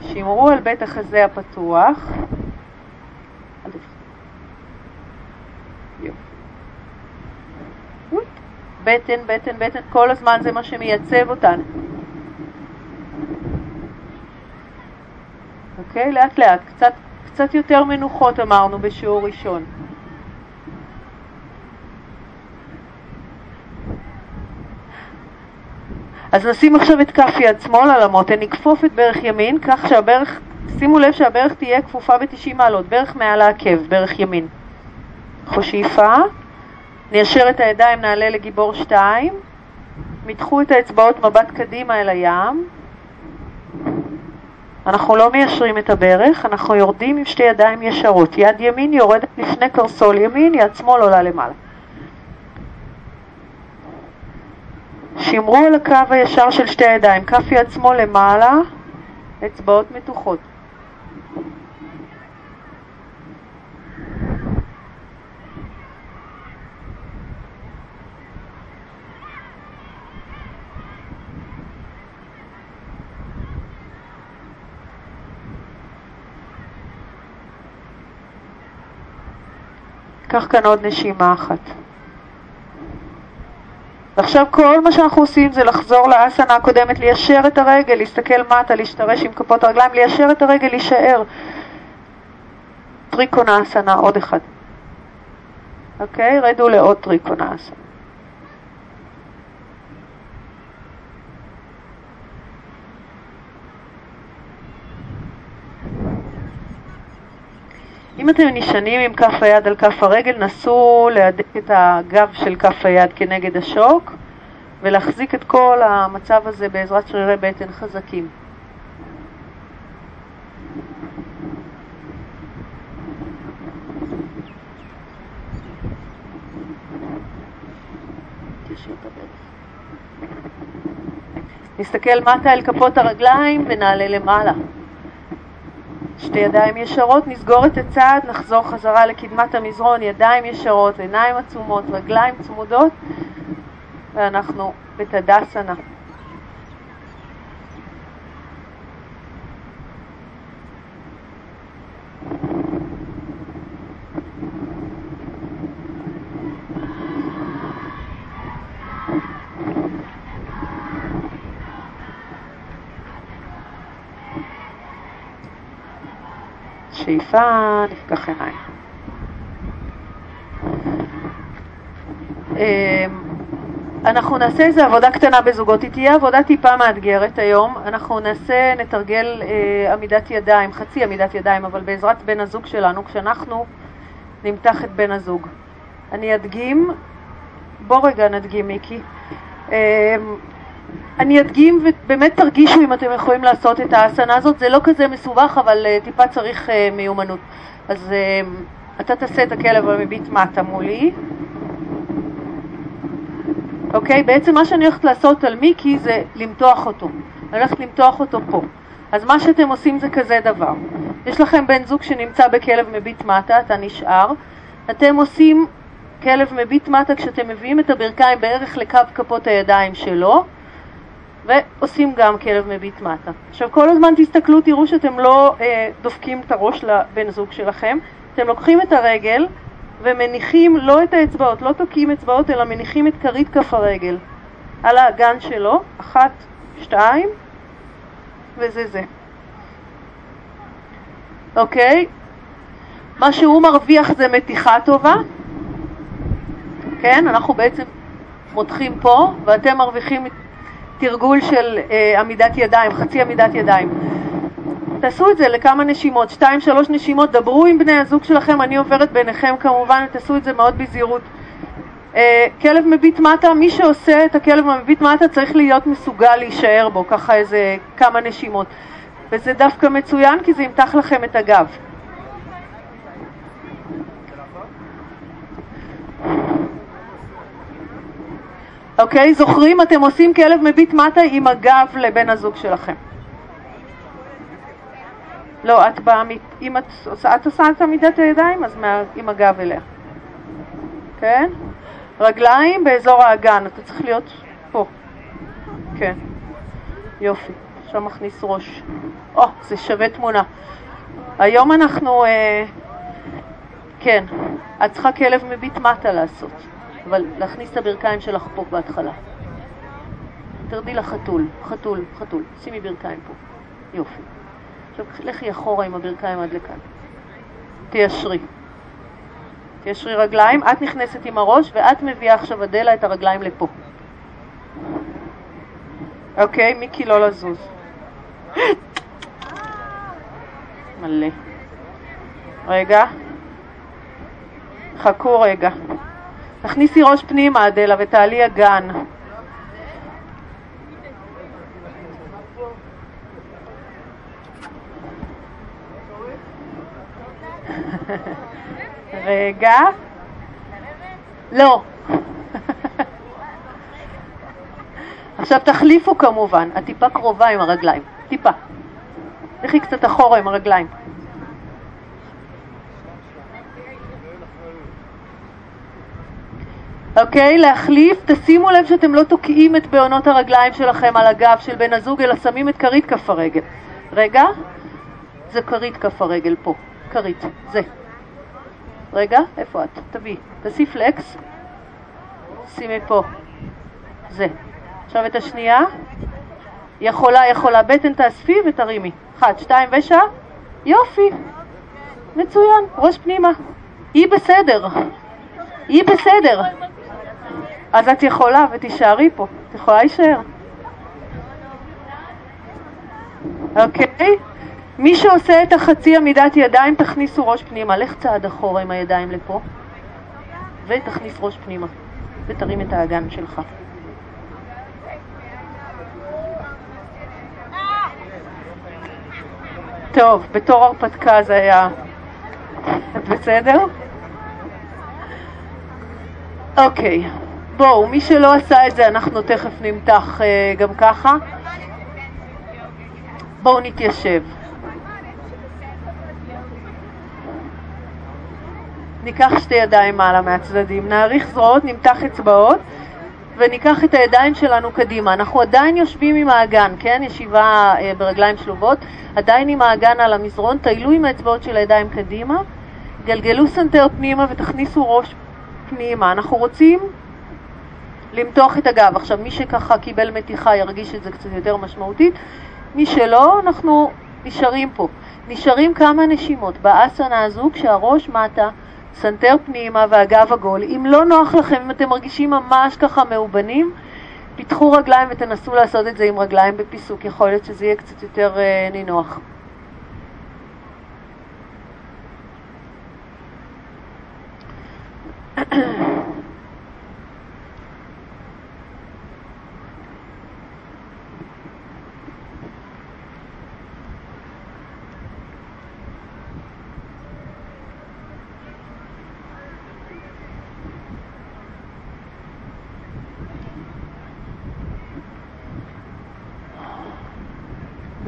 שמרו על בית החזה הפתוח. בטן, בטן, בטן, כל הזמן זה מה שמייצב אותנו. אוקיי? לאט לאט, קצת, קצת יותר מנוחות אמרנו בשיעור ראשון. אז נשים עכשיו את כף יד שמאל על המותן, נכפוף את ברך ימין, כך שהברך, שימו לב שהברך תהיה כפופה ב-90 מעלות, ברך מעל העקב, ברך ימין. קחו שאיפה, ניישר את הידיים, נעלה לגיבור 2, מתחו את האצבעות מבט קדימה אל הים, אנחנו לא מיישרים את הברך, אנחנו יורדים עם שתי ידיים ישרות. יד ימין יורדת לפני קרסול ימין, יד שמאל עולה למעלה. שמרו על הקו הישר של שתי הידיים, כף יד שמאל למעלה, אצבעות מתוחות. קח כאן עוד נשימה אחת. ועכשיו כל מה שאנחנו עושים זה לחזור לאסנה הקודמת, ליישר את הרגל, להסתכל מטה, להשתרש עם כפות הרגליים, ליישר את הרגל, להישאר. טריקונה אסנה, עוד אחד. אוקיי? רדו לעוד טריקונה אסנה. אם אתם נשענים עם כף היד על כף הרגל, נסו להדק את הגב של כף היד כנגד השוק ולהחזיק את כל המצב הזה בעזרת שרירי בטן חזקים. נסתכל מטה אל כפות הרגליים ונעלה למעלה. שתי ידיים ישרות, נסגור את הצעד, נחזור חזרה לקדמת המזרון, ידיים ישרות, עיניים עצומות, רגליים צמודות, ואנחנו בתדסנה. שאיפה, נפקח עיניים. אמ, אנחנו נעשה איזו עבודה קטנה בזוגות, היא תהיה עבודה טיפה מאתגרת היום. אנחנו נעשה, נתרגל אה, עמידת ידיים, חצי עמידת ידיים, אבל בעזרת בן הזוג שלנו, כשאנחנו נמתח את בן הזוג. אני אדגים, בוא רגע נדגים מיקי. אה, אני אדגים ובאמת תרגישו אם אתם יכולים לעשות את האסנה הזאת, זה לא כזה מסובך אבל uh, טיפה צריך uh, מיומנות. אז uh, אתה תעשה את הכלב המביט מטה מולי. אוקיי? בעצם מה שאני הולכת לעשות על מיקי זה למתוח אותו. אני הולכת למתוח אותו פה. אז מה שאתם עושים זה כזה דבר. יש לכם בן זוג שנמצא בכלב מביט מטה, אתה נשאר. אתם עושים כלב מביט מטה כשאתם מביאים את הברכיים בערך לקו כפות הידיים שלו. ועושים גם כלב מביט מטה. עכשיו כל הזמן תסתכלו, תראו שאתם לא אה, דופקים את הראש לבן זוג שלכם, אתם לוקחים את הרגל ומניחים לא את האצבעות, לא תוקעים אצבעות, אלא מניחים את כרית כף הרגל על האגן שלו, אחת, שתיים, וזה זה. אוקיי? מה שהוא מרוויח זה מתיחה טובה, כן? אנחנו בעצם מותחים פה, ואתם מרוויחים תרגול של אה, עמידת ידיים, חצי עמידת ידיים. תעשו את זה לכמה נשימות, שתיים, שלוש נשימות, דברו עם בני הזוג שלכם, אני עוברת ביניכם כמובן, תעשו את זה מאוד בזהירות. אה, כלב מביט מטה, מי שעושה את הכלב המביט מטה צריך להיות מסוגל להישאר בו, ככה איזה כמה נשימות. וזה דווקא מצוין כי זה ימתח לכם את הגב. אוקיי? זוכרים? אתם עושים כלב מביט מטה עם הגב לבן הזוג שלכם. לא, את באה, אם את עושה, את עושה את עמידת הידיים, אז מה, עם הגב אליה. כן? רגליים באזור האגן, אתה צריך להיות פה. כן. יופי. עכשיו מכניס ראש. או, oh, זה שווה תמונה. היום אנחנו... אה, כן, את צריכה כלב מביט מטה לעשות, אבל להכניס את הברכיים שלך פה בהתחלה. תרדי לחתול, חתול, חתול. שימי ברכיים פה. יופי. עכשיו לכי אחורה עם הברכיים עד לכאן. תיישרי. תיישרי רגליים, את נכנסת עם הראש ואת מביאה עכשיו אדלה את הרגליים לפה. אוקיי, מיקי לא לזוז. מלא. רגע. חכו רגע. תכניסי ראש פנימה, אדלה, ותעלי אגן. רגע. לא. עכשיו תחליפו כמובן, את טיפה קרובה עם הרגליים, טיפה. לכי קצת אחורה עם הרגליים. אוקיי? להחליף, תשימו לב שאתם לא תוקעים את בעונות הרגליים שלכם על הגב של בן הזוג, אלא שמים את כרית כף הרגל. רגע, זה כרית כף הרגל פה, כרית, זה. רגע, איפה את? תביאי. תעשי פלקס. שימי פה. זה. עכשיו את השנייה. יכולה, יכולה. בטן תאספי ותרימי. אחת, שתיים ושע. יופי. מצוין. ראש פנימה. היא בסדר. היא בסדר. אז את יכולה ותישארי פה. את יכולה להישאר. אוקיי? מי שעושה את החצי עמידת ידיים, תכניסו ראש פנימה. לך צעד אחורה עם הידיים לפה, ותכניס ראש פנימה, ותרים את האגן שלך. טוב, בתור הרפתקה זה היה... את בסדר? אוקיי, בואו, מי שלא עשה את זה, אנחנו תכף נמתח uh, גם ככה. בואו נתיישב. ניקח שתי ידיים מעלה מהצדדים, נעריך זרועות, נמתח אצבעות וניקח את הידיים שלנו קדימה. אנחנו עדיין יושבים עם האגן, כן? ישיבה אה, ברגליים שלובות, עדיין עם האגן על המזרון, טיילו עם האצבעות של הידיים קדימה, גלגלו סנטר פנימה ותכניסו ראש פנימה. אנחנו רוצים למתוח את הגב. עכשיו, מי שככה קיבל מתיחה ירגיש את זה קצת יותר משמעותית, מי שלא, אנחנו נשארים פה. נשארים כמה נשימות באסנה הזו כשהראש מטה סנטר פנימה והגב עגול. אם לא נוח לכם, אם אתם מרגישים ממש ככה מאובנים, פיתחו רגליים ותנסו לעשות את זה עם רגליים בפיסוק, יכול להיות שזה יהיה קצת יותר אה, נינוח.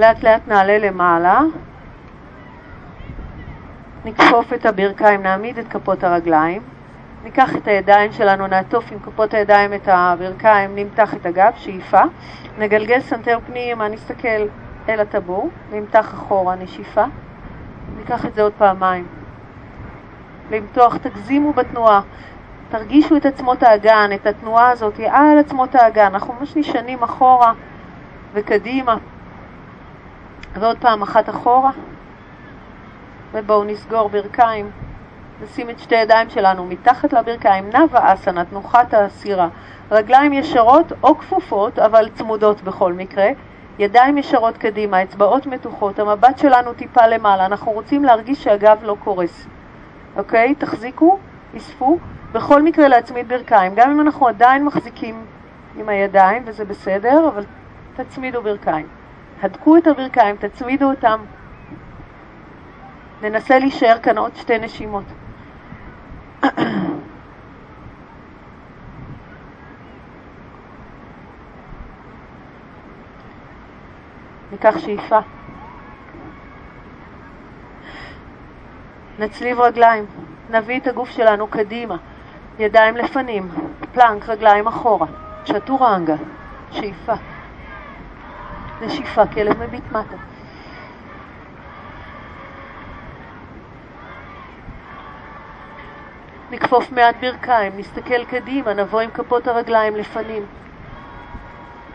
לאט לאט נעלה למעלה, נכפוף את הברכיים, נעמיד את כפות הרגליים, ניקח את הידיים שלנו, נעטוף עם כפות הידיים את הברכיים, נמתח את הגב, שאיפה, נגלגל סנטר פנימה, נסתכל אל הטבור, נמתח אחורה, נשיפה, ניקח את זה עוד פעמיים. למתוח, תגזימו בתנועה, תרגישו את עצמות האגן, את התנועה הזאת על עצמות האגן, אנחנו ממש נשענים אחורה וקדימה. ועוד פעם אחת אחורה, ובואו נסגור ברכיים, נשים את שתי הידיים שלנו מתחת לברכיים, נאווה אסנה, תנוחת הסירה, רגליים ישרות או כפופות, אבל צמודות בכל מקרה, ידיים ישרות קדימה, אצבעות מתוחות, המבט שלנו טיפה למעלה, אנחנו רוצים להרגיש שהגב לא קורס, אוקיי? תחזיקו, אספו, בכל מקרה להצמיד ברכיים, גם אם אנחנו עדיין מחזיקים עם הידיים, וזה בסדר, אבל תצמידו ברכיים. הדקו את הברכיים, תצמידו אותם. ננסה להישאר כאן עוד שתי נשימות. *clears throat* ניקח שאיפה. נצליב רגליים, נביא את הגוף שלנו קדימה, ידיים לפנים, פלנק, רגליים אחורה, צ'טורנגה, שאיפה, נשיפה, כלב מביט מטה. נכפוף מעט ברכיים, נסתכל קדימה, נבוא עם כפות הרגליים לפנים.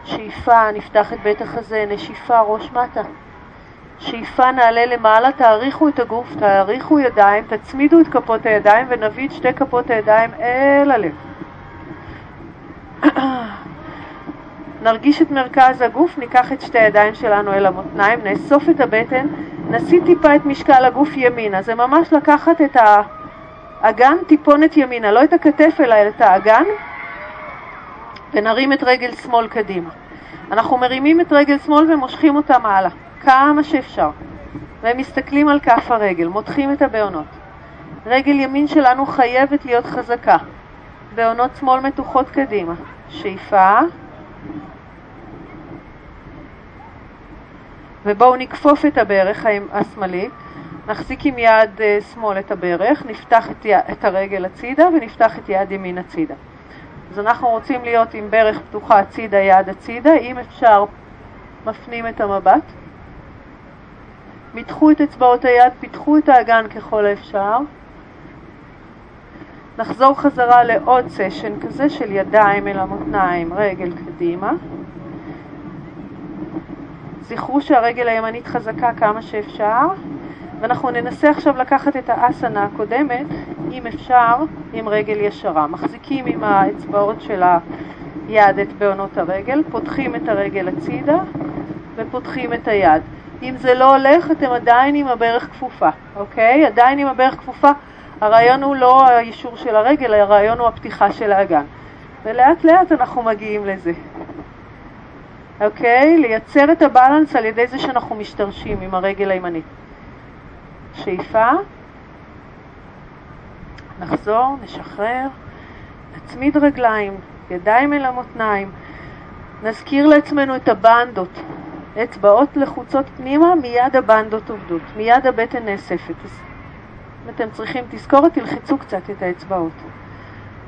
שאיפה, נפתח את בית החזה, נשיפה, ראש מטה. שאיפה נעלה למעלה, תאריכו את הגוף, תאריכו ידיים, תצמידו את כפות הידיים ונביא את שתי כפות הידיים אל הלב. *clears throat* נרגיש את מרכז הגוף, ניקח את שתי הידיים שלנו אל המותניים, נאסוף את הבטן, נסיט טיפה את משקל הגוף ימינה. זה ממש לקחת את האגן טיפונת ימינה, לא את הכתף אלא את האגן, ונרים את רגל שמאל קדימה. אנחנו מרימים את רגל שמאל ומושכים אותה מעלה. כמה שאפשר. והם מסתכלים על כף הרגל, מותחים את הבעונות. רגל ימין שלנו חייבת להיות חזקה. בעונות שמאל מתוחות קדימה. שאיפה. ובואו נכפוף את הברך השמאלית, נחזיק עם יד אה, שמאל את הברך, נפתח את, יד, את הרגל הצידה ונפתח את יד ימין הצידה. אז אנחנו רוצים להיות עם ברך פתוחה הצידה, יד הצידה, אם אפשר מפנים את המבט. מתחו את אצבעות היד, פיתחו את האגן ככל האפשר. נחזור חזרה לעוד סשן כזה של ידיים אל המותניים, רגל קדימה. זכרו שהרגל הימנית חזקה כמה שאפשר, ואנחנו ננסה עכשיו לקחת את האסנה הקודמת, אם אפשר, עם רגל ישרה. מחזיקים עם האצבעות של היד את בעונות הרגל, פותחים את הרגל הצידה ופותחים את היד. אם זה לא הולך, אתם עדיין עם הברך כפופה, אוקיי? עדיין עם הברך כפופה. הרעיון הוא לא האישור של הרגל, הרעיון הוא הפתיחה של האגן. ולאט לאט אנחנו מגיעים לזה. אוקיי? לייצר את הבלנס על ידי זה שאנחנו משתרשים עם הרגל הימנית. שאיפה, נחזור, נשחרר, נצמיד רגליים, ידיים אל המותניים, נזכיר לעצמנו את הבנדות, אצבעות לחוצות פנימה, מיד הבנדות עובדות, מיד הבטן נאספת. אז אם אתם צריכים תזכורת, תלחצו קצת את האצבעות.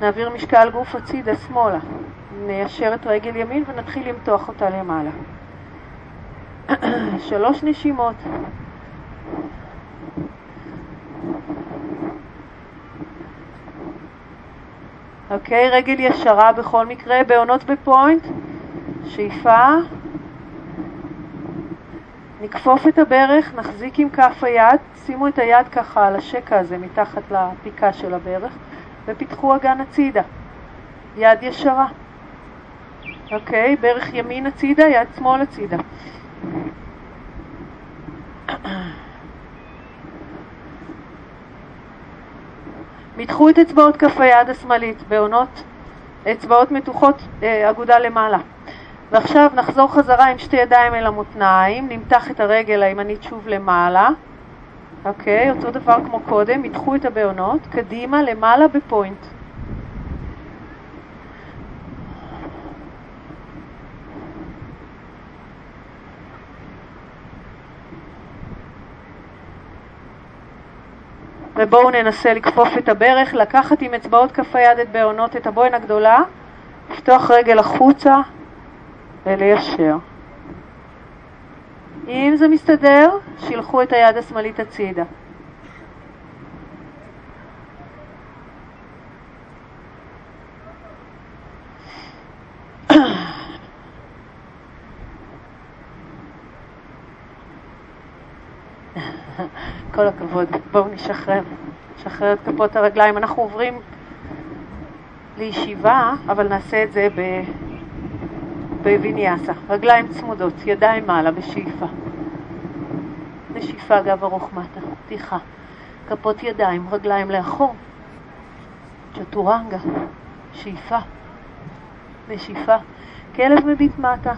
נעביר משקל גוף הצידה שמאלה, ניישר את רגל ימין ונתחיל למתוח אותה למעלה. *clears throat* שלוש נשימות. אוקיי, רגל ישרה בכל מקרה, בעונות בפוינט, שאיפה, נכפוף את הברך, נחזיק עם כף היד, שימו את היד ככה על השקע הזה מתחת לפיקה של הברך ופיתחו אגן הצידה, יד ישרה. אוקיי, ברך ימין הצידה, יד שמאל הצידה. מתחו את אצבעות כף היד השמאלית בעונות אצבעות מתוחות, אה, אגודה למעלה. ועכשיו נחזור חזרה עם שתי ידיים אל המותניים, נמתח את הרגל הימנית שוב למעלה, אוקיי, אותו דבר כמו קודם, ידחו את הבעונות, קדימה, למעלה בפוינט. ובואו ננסה לכפוף את הברך, לקחת עם אצבעות כף היד את בעונות את הבוין הגדולה, לפתוח רגל החוצה, וליישר. אם זה מסתדר, שילחו את היד השמאלית הצידה. כל הכבוד. בואו נשחרר. נשחרר את כפות הרגליים. אנחנו עוברים לישיבה, אבל נעשה את זה ב... בוויניאסה, רגליים צמודות, ידיים מעלה בשאיפה. נשיפה גב ארוך מטה, פתיחה. כפות ידיים, רגליים לאחור. צ'טורנגה, שאיפה. נשיפה. כלב מביט מטה.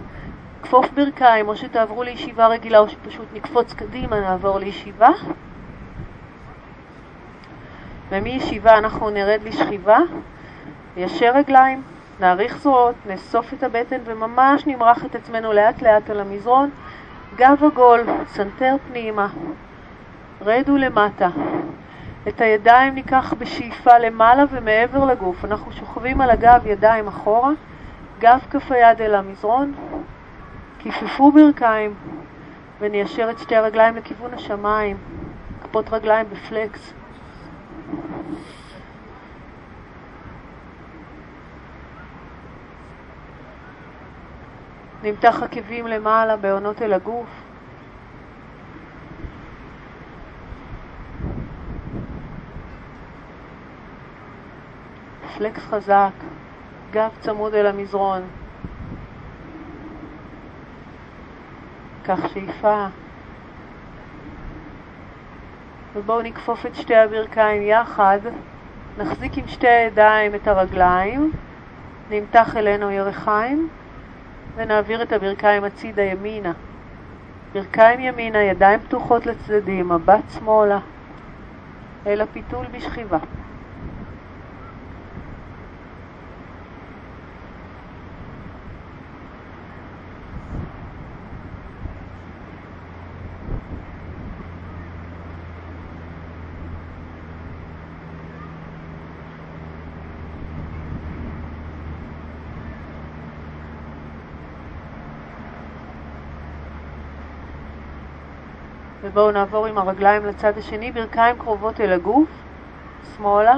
כפוף ברכיים, או שתעברו לישיבה רגילה או שפשוט נקפוץ קדימה, נעבור לישיבה. ומישיבה אנחנו נרד לשכיבה, ניישר רגליים, נאריך זרועות, נאסוף את הבטן וממש נמרח את עצמנו לאט לאט על המזרון, גב עגול, סנטר פנימה, רדו למטה. את הידיים ניקח בשאיפה למעלה ומעבר לגוף. אנחנו שוכבים על הגב, ידיים אחורה, גב כף היד אל המזרון, כיפפו ברכיים וניישר את שתי הרגליים לכיוון השמיים, כפות רגליים בפלקס. נמתח עקבים למעלה בעונות אל הגוף. פלקס חזק, גב צמוד אל המזרון. קח שאיפה. ובואו נכפוף את שתי הברכיים יחד, נחזיק עם שתי הידיים את הרגליים, נמתח אלינו ירחיים, ונעביר את הברכיים הצידה ימינה. ברכיים ימינה, ידיים פתוחות לצדדים, מבט שמאלה, אל הפיתול בשכיבה. ובואו נעבור עם הרגליים לצד השני, ברכיים קרובות אל הגוף, שמאלה.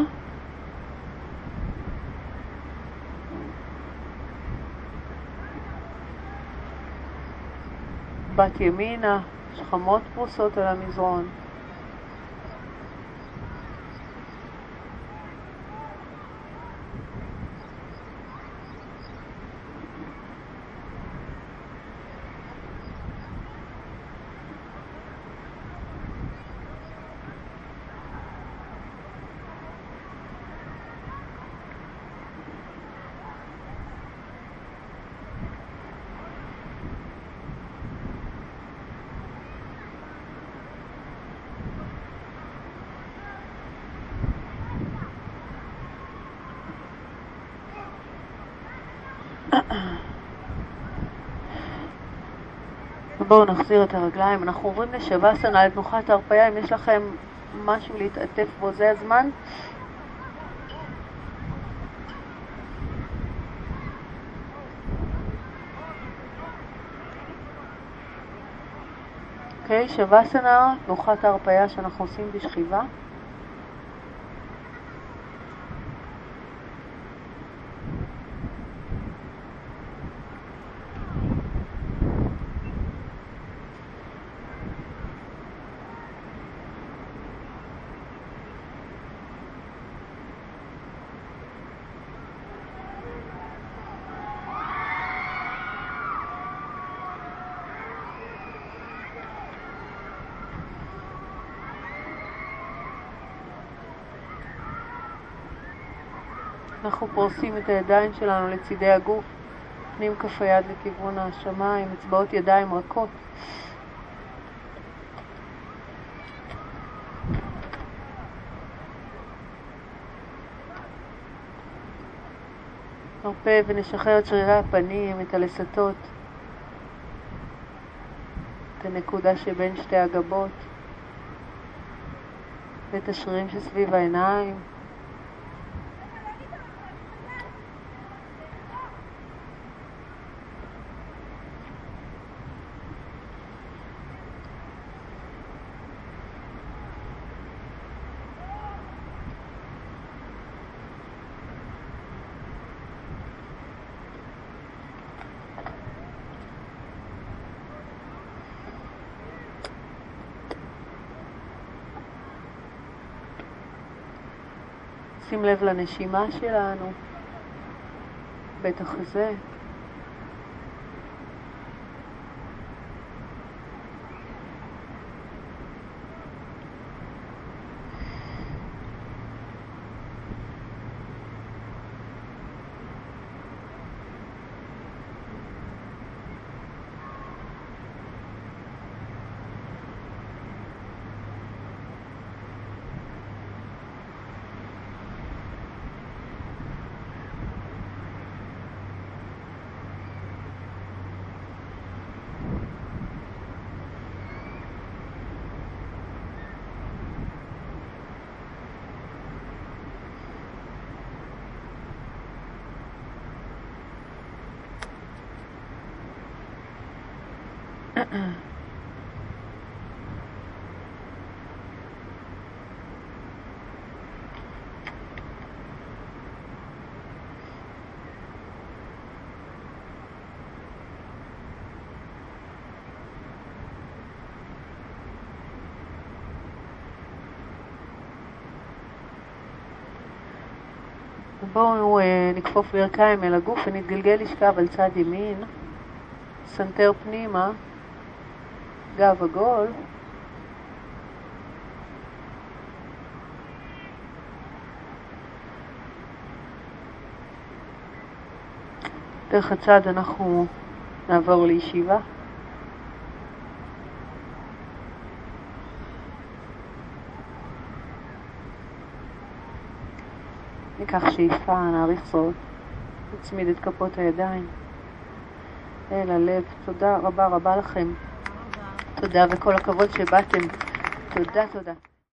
בת ימינה, שכמות פרוסות על המזרון. בואו נחזיר את הרגליים, אנחנו עוברים לשבסנה, לתנוחת ההרפאיה, אם יש לכם משהו להתעטף בו, זה הזמן. אוקיי, okay, שבסנה, תנוחת ההרפאיה שאנחנו עושים בשכיבה. אנחנו פורסים את הידיים שלנו לצידי הגוף, פנים כף היד לכיוון השמיים, אצבעות ידיים רכות. נרפה ונשחרר את שרירי הפנים, את הלסתות, את הנקודה שבין שתי הגבות, ואת השרירים שסביב העיניים. לב לנשימה שלנו, בית החזה. בואו אה, נכפוף ברכיים אל הגוף ונתגלגל לשכב על צד ימין, סנטר פנימה, גב עגול. דרך הצד אנחנו נעבור לישיבה. ניקח שאיפה, נעריך זאת, נצמיד את כפות הידיים אל הלב. תודה רבה רבה לכם. תודה וכל הכבוד שבאתם. תודה, תודה.